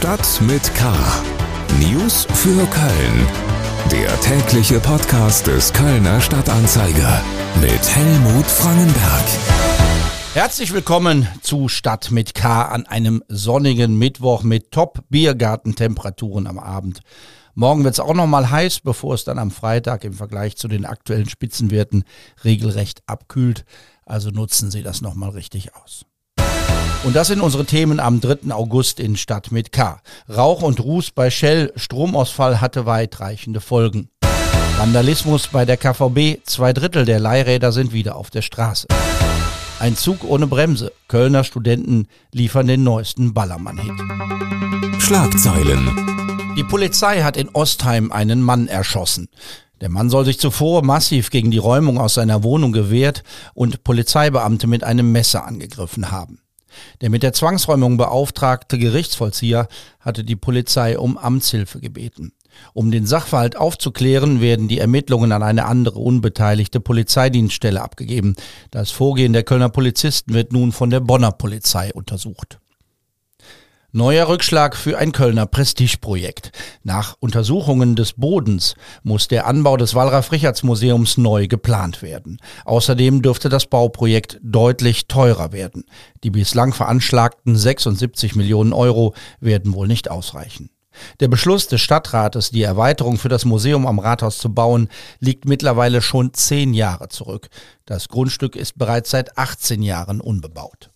Stadt mit K. News für Köln. Der tägliche Podcast des Kölner Stadtanzeiger mit Helmut Frangenberg. Herzlich willkommen zu Stadt mit K an einem sonnigen Mittwoch mit Top-Biergartentemperaturen am Abend. Morgen wird es auch noch mal heiß, bevor es dann am Freitag im Vergleich zu den aktuellen Spitzenwerten regelrecht abkühlt. Also nutzen Sie das noch mal richtig aus. Und das sind unsere Themen am 3. August in Stadt mit K. Rauch und Ruß bei Shell, Stromausfall hatte weitreichende Folgen. Vandalismus bei der KVB, zwei Drittel der Leihräder sind wieder auf der Straße. Ein Zug ohne Bremse, Kölner Studenten liefern den neuesten Ballermann-Hit. Schlagzeilen. Die Polizei hat in Ostheim einen Mann erschossen. Der Mann soll sich zuvor massiv gegen die Räumung aus seiner Wohnung gewehrt und Polizeibeamte mit einem Messer angegriffen haben. Der mit der Zwangsräumung beauftragte Gerichtsvollzieher hatte die Polizei um Amtshilfe gebeten. Um den Sachverhalt aufzuklären, werden die Ermittlungen an eine andere unbeteiligte Polizeidienststelle abgegeben. Das Vorgehen der Kölner Polizisten wird nun von der Bonner Polizei untersucht. Neuer Rückschlag für ein Kölner Prestigeprojekt. Nach Untersuchungen des Bodens muss der Anbau des Wallraf-Richards-Museums neu geplant werden. Außerdem dürfte das Bauprojekt deutlich teurer werden. Die bislang veranschlagten 76 Millionen Euro werden wohl nicht ausreichen. Der Beschluss des Stadtrates, die Erweiterung für das Museum am Rathaus zu bauen, liegt mittlerweile schon zehn Jahre zurück. Das Grundstück ist bereits seit 18 Jahren unbebaut.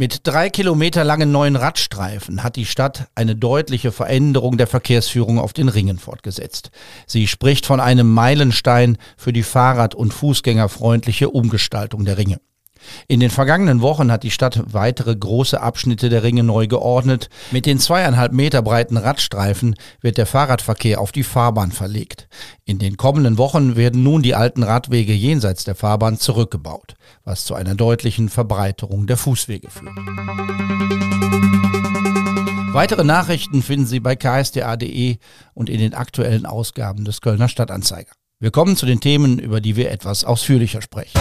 Mit drei Kilometer langen neuen Radstreifen hat die Stadt eine deutliche Veränderung der Verkehrsführung auf den Ringen fortgesetzt. Sie spricht von einem Meilenstein für die Fahrrad- und Fußgängerfreundliche Umgestaltung der Ringe. In den vergangenen Wochen hat die Stadt weitere große Abschnitte der Ringe neu geordnet. Mit den zweieinhalb Meter breiten Radstreifen wird der Fahrradverkehr auf die Fahrbahn verlegt. In den kommenden Wochen werden nun die alten Radwege jenseits der Fahrbahn zurückgebaut, was zu einer deutlichen Verbreiterung der Fußwege führt. Weitere Nachrichten finden Sie bei ksda.de und in den aktuellen Ausgaben des Kölner Stadtanzeiger. Wir kommen zu den Themen, über die wir etwas ausführlicher sprechen.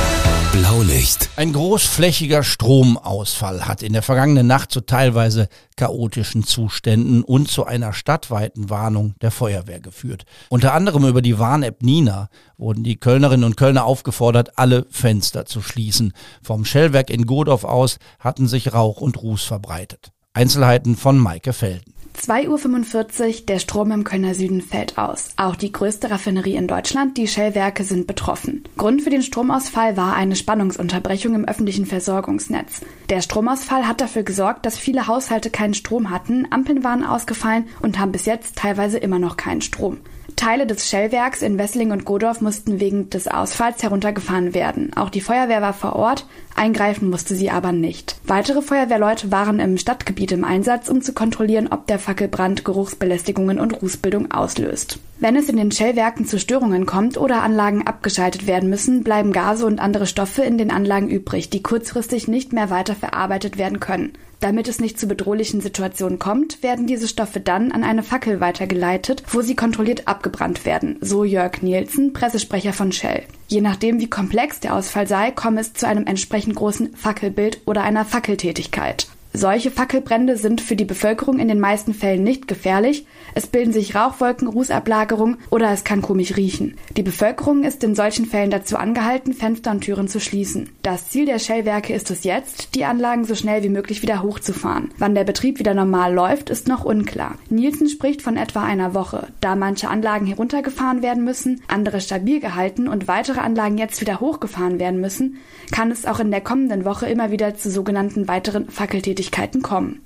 Blaulicht. Ein großflächiger Stromausfall hat in der vergangenen Nacht zu teilweise chaotischen Zuständen und zu einer stadtweiten Warnung der Feuerwehr geführt. Unter anderem über die Warn-App Nina wurden die Kölnerinnen und Kölner aufgefordert, alle Fenster zu schließen. Vom Schellwerk in Godorf aus hatten sich Rauch und Ruß verbreitet. Einzelheiten von Maike Felden. 2.45 Uhr, der Strom im Kölner Süden fällt aus. Auch die größte Raffinerie in Deutschland, die Shell-Werke, sind betroffen. Grund für den Stromausfall war eine Spannungsunterbrechung im öffentlichen Versorgungsnetz. Der Stromausfall hat dafür gesorgt, dass viele Haushalte keinen Strom hatten, Ampeln waren ausgefallen und haben bis jetzt teilweise immer noch keinen Strom. Teile des Shellwerks in Wessling und Godorf mussten wegen des Ausfalls heruntergefahren werden. Auch die Feuerwehr war vor Ort, eingreifen musste sie aber nicht. Weitere Feuerwehrleute waren im Stadtgebiet im Einsatz, um zu kontrollieren, ob der Fackelbrand Geruchsbelästigungen und Rußbildung auslöst. Wenn es in den Shellwerken zu Störungen kommt oder Anlagen abgeschaltet werden müssen, bleiben Gase und andere Stoffe in den Anlagen übrig, die kurzfristig nicht mehr weiter verarbeitet werden können. Damit es nicht zu bedrohlichen Situationen kommt, werden diese Stoffe dann an eine Fackel weitergeleitet, wo sie kontrolliert abgebrannt werden, so Jörg Nielsen, Pressesprecher von Shell. Je nachdem, wie komplex der Ausfall sei, komme es zu einem entsprechend großen Fackelbild oder einer Fackeltätigkeit. Solche Fackelbrände sind für die Bevölkerung in den meisten Fällen nicht gefährlich, es bilden sich Rauchwolken, Rußablagerungen oder es kann komisch riechen. Die Bevölkerung ist in solchen Fällen dazu angehalten, Fenster und Türen zu schließen. Das Ziel der Shellwerke ist es jetzt, die Anlagen so schnell wie möglich wieder hochzufahren. Wann der Betrieb wieder normal läuft, ist noch unklar. Nielsen spricht von etwa einer Woche, da manche Anlagen heruntergefahren werden müssen, andere stabil gehalten und weitere Anlagen jetzt wieder hochgefahren werden müssen, kann es auch in der kommenden Woche immer wieder zu sogenannten weiteren Fackeltätigkeiten Tätigkeiten kommen.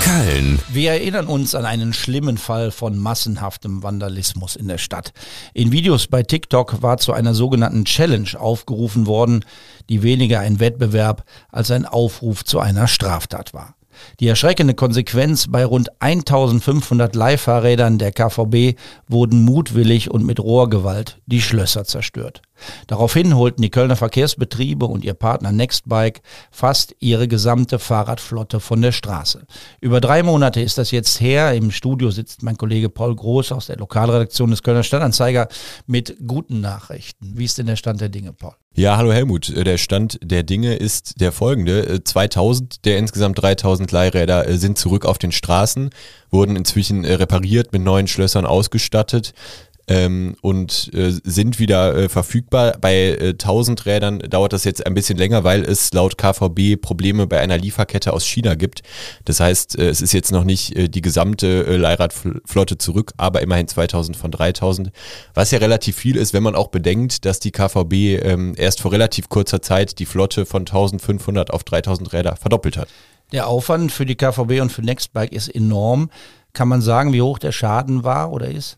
Köln. Wir erinnern uns an einen schlimmen Fall von massenhaftem Vandalismus in der Stadt. In Videos bei TikTok war zu einer sogenannten Challenge aufgerufen worden, die weniger ein Wettbewerb als ein Aufruf zu einer Straftat war. Die erschreckende Konsequenz bei rund 1500 Leihfahrrädern der KVB wurden mutwillig und mit Rohrgewalt die Schlösser zerstört. Daraufhin holten die Kölner Verkehrsbetriebe und ihr Partner Nextbike fast ihre gesamte Fahrradflotte von der Straße. Über drei Monate ist das jetzt her. Im Studio sitzt mein Kollege Paul Groß aus der Lokalredaktion des Kölner Stadtanzeiger mit guten Nachrichten. Wie ist denn der Stand der Dinge, Paul? Ja, hallo Helmut. Äh, der Stand der Dinge ist der folgende. 2000 äh, der insgesamt 3000 Leihräder äh, sind zurück auf den Straßen, wurden inzwischen repariert, mit neuen Schlössern ausgestattet ähm, und äh, sind wieder äh, verfügbar. Bei äh, 1000 Rädern dauert das jetzt ein bisschen länger, weil es laut KVB Probleme bei einer Lieferkette aus China gibt. Das heißt, äh, es ist jetzt noch nicht äh, die gesamte äh, Leihradflotte zurück, aber immerhin 2000 von 3000, was ja relativ viel ist, wenn man auch bedenkt, dass die KVB ähm, erst vor relativ kurzer Zeit die Flotte von 1500 auf 3000 Räder verdoppelt hat. Der Aufwand für die KVB und für Nextbike ist enorm. Kann man sagen, wie hoch der Schaden war oder ist?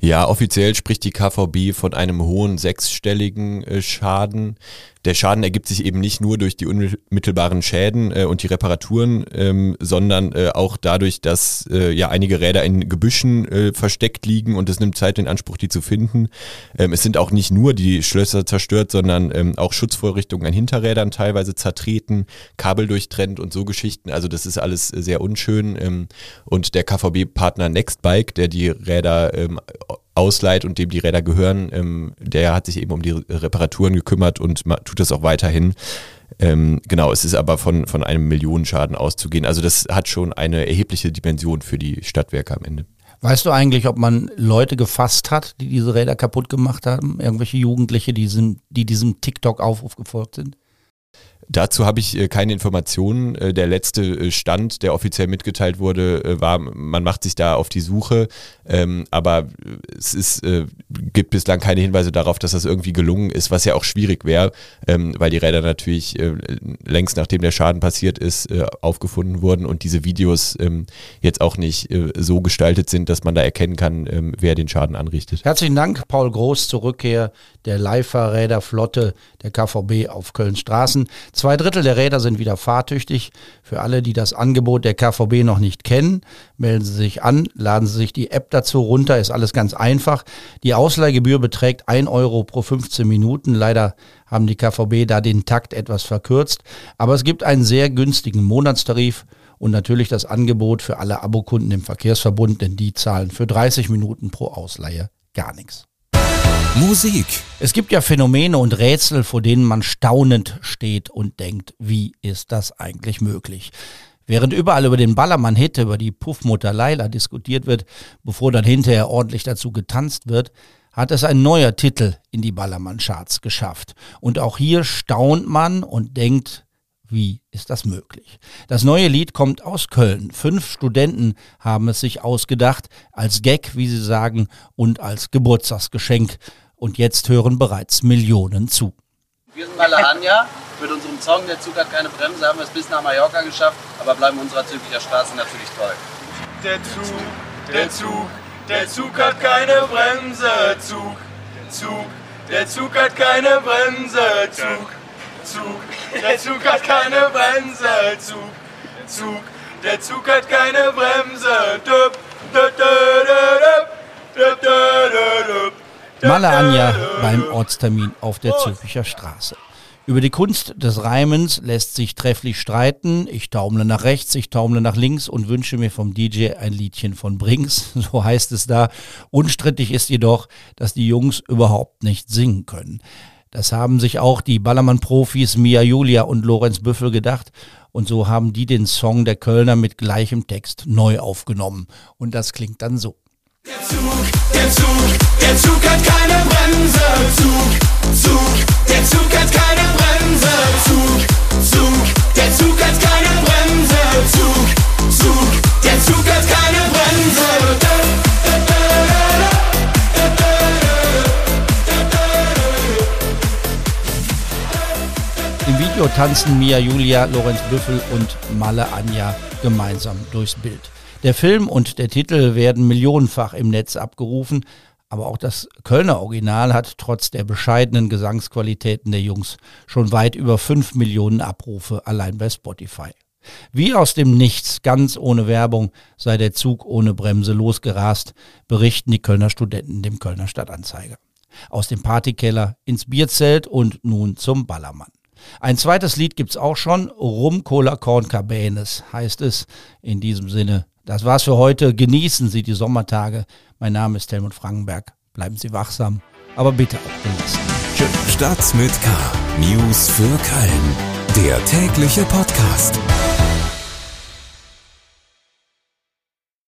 Ja, offiziell spricht die KVB von einem hohen sechsstelligen äh, Schaden. Der Schaden ergibt sich eben nicht nur durch die unmittelbaren Schäden äh, und die Reparaturen, ähm, sondern äh, auch dadurch, dass äh, ja einige Räder in Gebüschen äh, versteckt liegen und es nimmt Zeit in Anspruch, die zu finden. Ähm, es sind auch nicht nur die Schlösser zerstört, sondern ähm, auch Schutzvorrichtungen an Hinterrädern teilweise zertreten, Kabel durchtrennt und so Geschichten. Also das ist alles sehr unschön. Ähm, und der KVB-Partner Nextbike, der die Räder ähm, ausleiht und dem die Räder gehören, ähm, der hat sich eben um die Reparaturen gekümmert und tut das auch weiterhin. Ähm, genau, es ist aber von, von einem Millionenschaden auszugehen. Also das hat schon eine erhebliche Dimension für die Stadtwerke am Ende. Weißt du eigentlich, ob man Leute gefasst hat, die diese Räder kaputt gemacht haben? Irgendwelche Jugendliche, die, sind, die diesem TikTok-Aufruf gefolgt sind? Dazu habe ich äh, keine Informationen. Äh, der letzte äh, Stand, der offiziell mitgeteilt wurde, war, man macht sich da auf die Suche, ähm, aber es ist, gibt bislang keine Hinweise darauf, dass das irgendwie gelungen ist, was ja auch schwierig wäre, ähm, weil die Räder natürlich längst nachdem der Schaden passiert ist, aufgefunden wurden und diese Videos ähm, jetzt auch nicht so gestaltet sind, dass man da erkennen kann, wer den Schaden anrichtet. Herzlichen Dank, Paul Groß, zur Rückkehr der Leihfahrräderflotte der KVB auf Kölns Straßen. Zwei Drittel der Räder sind wieder fahrtüchtig. Für alle, die das Angebot der KVB noch nicht kennen, melden Sie sich an, laden Sie sich die App dazu runter, ist alles ganz einfach. Die Ausleihgebühr beträgt 1 Euro pro 15 Minuten. Leider haben die KVB da den Takt etwas verkürzt, aber es gibt einen sehr günstigen Monatstarif und natürlich das Angebot für alle Abokunden im Verkehrsverbund, denn die zahlen für 30 Minuten pro Ausleihe gar nichts. Musik. Es gibt ja Phänomene und Rätsel, vor denen man staunend steht und denkt, wie ist das eigentlich möglich? Während überall über den Ballermann-Hit, über die Puffmutter Laila diskutiert wird, bevor dann hinterher ordentlich dazu getanzt wird, hat es ein neuer Titel in die Ballermann-Charts geschafft. Und auch hier staunt man und denkt, wie ist das möglich? Das neue Lied kommt aus Köln. Fünf Studenten haben es sich ausgedacht, als Gag, wie sie sagen, und als Geburtstagsgeschenk und jetzt hören bereits Millionen zu. Wir sind Malahania. Mit unserem Song Der Zug hat keine Bremse haben wir es bis nach Mallorca geschafft, aber bleiben unserer züglicher Straße natürlich treu. Der Zug, der Zug, der Zug hat keine Bremse. Zug, Zug, der Zug hat keine Bremse. Zug, Zug, der Zug hat keine Bremse. Zug, Zug, der Zug hat keine Bremse. Malle Anja beim Ortstermin auf der Zülpicher Straße. Über die Kunst des Reimens lässt sich trefflich streiten. Ich taumle nach rechts, ich taumle nach links und wünsche mir vom DJ ein Liedchen von Brinks. So heißt es da. Unstrittig ist jedoch, dass die Jungs überhaupt nicht singen können. Das haben sich auch die Ballermann-Profis Mia Julia und Lorenz Büffel gedacht. Und so haben die den Song der Kölner mit gleichem Text neu aufgenommen. Und das klingt dann so. Der Zug, der Zug, der Zug hat keine Bremse. Zug, Zug, der Zug hat keine Bremse. Zug, Zug, der Zug hat keine Bremse. Zug, Zug, der Zug hat keine Bremse. Video tanzen Mia Julia, Lorenz Büffel und Malle Anja gemeinsam durchs Bild. Der Film und der Titel werden millionenfach im Netz abgerufen, aber auch das Kölner Original hat trotz der bescheidenen Gesangsqualitäten der Jungs schon weit über 5 Millionen Abrufe allein bei Spotify. Wie aus dem Nichts, ganz ohne Werbung, sei der Zug ohne Bremse losgerast, berichten die Kölner Studenten dem Kölner Stadtanzeiger. Aus dem Partykeller ins Bierzelt und nun zum Ballermann. Ein zweites Lied gibt's auch schon, Rum Cola Corn Cabanes heißt es. In diesem Sinne, das war's für heute. Genießen Sie die Sommertage. Mein Name ist Helmut Frankenberg. Bleiben Sie wachsam, aber bitte auch gelassen. Tschüss. Stadt mit K. News für Köln. Der tägliche Podcast.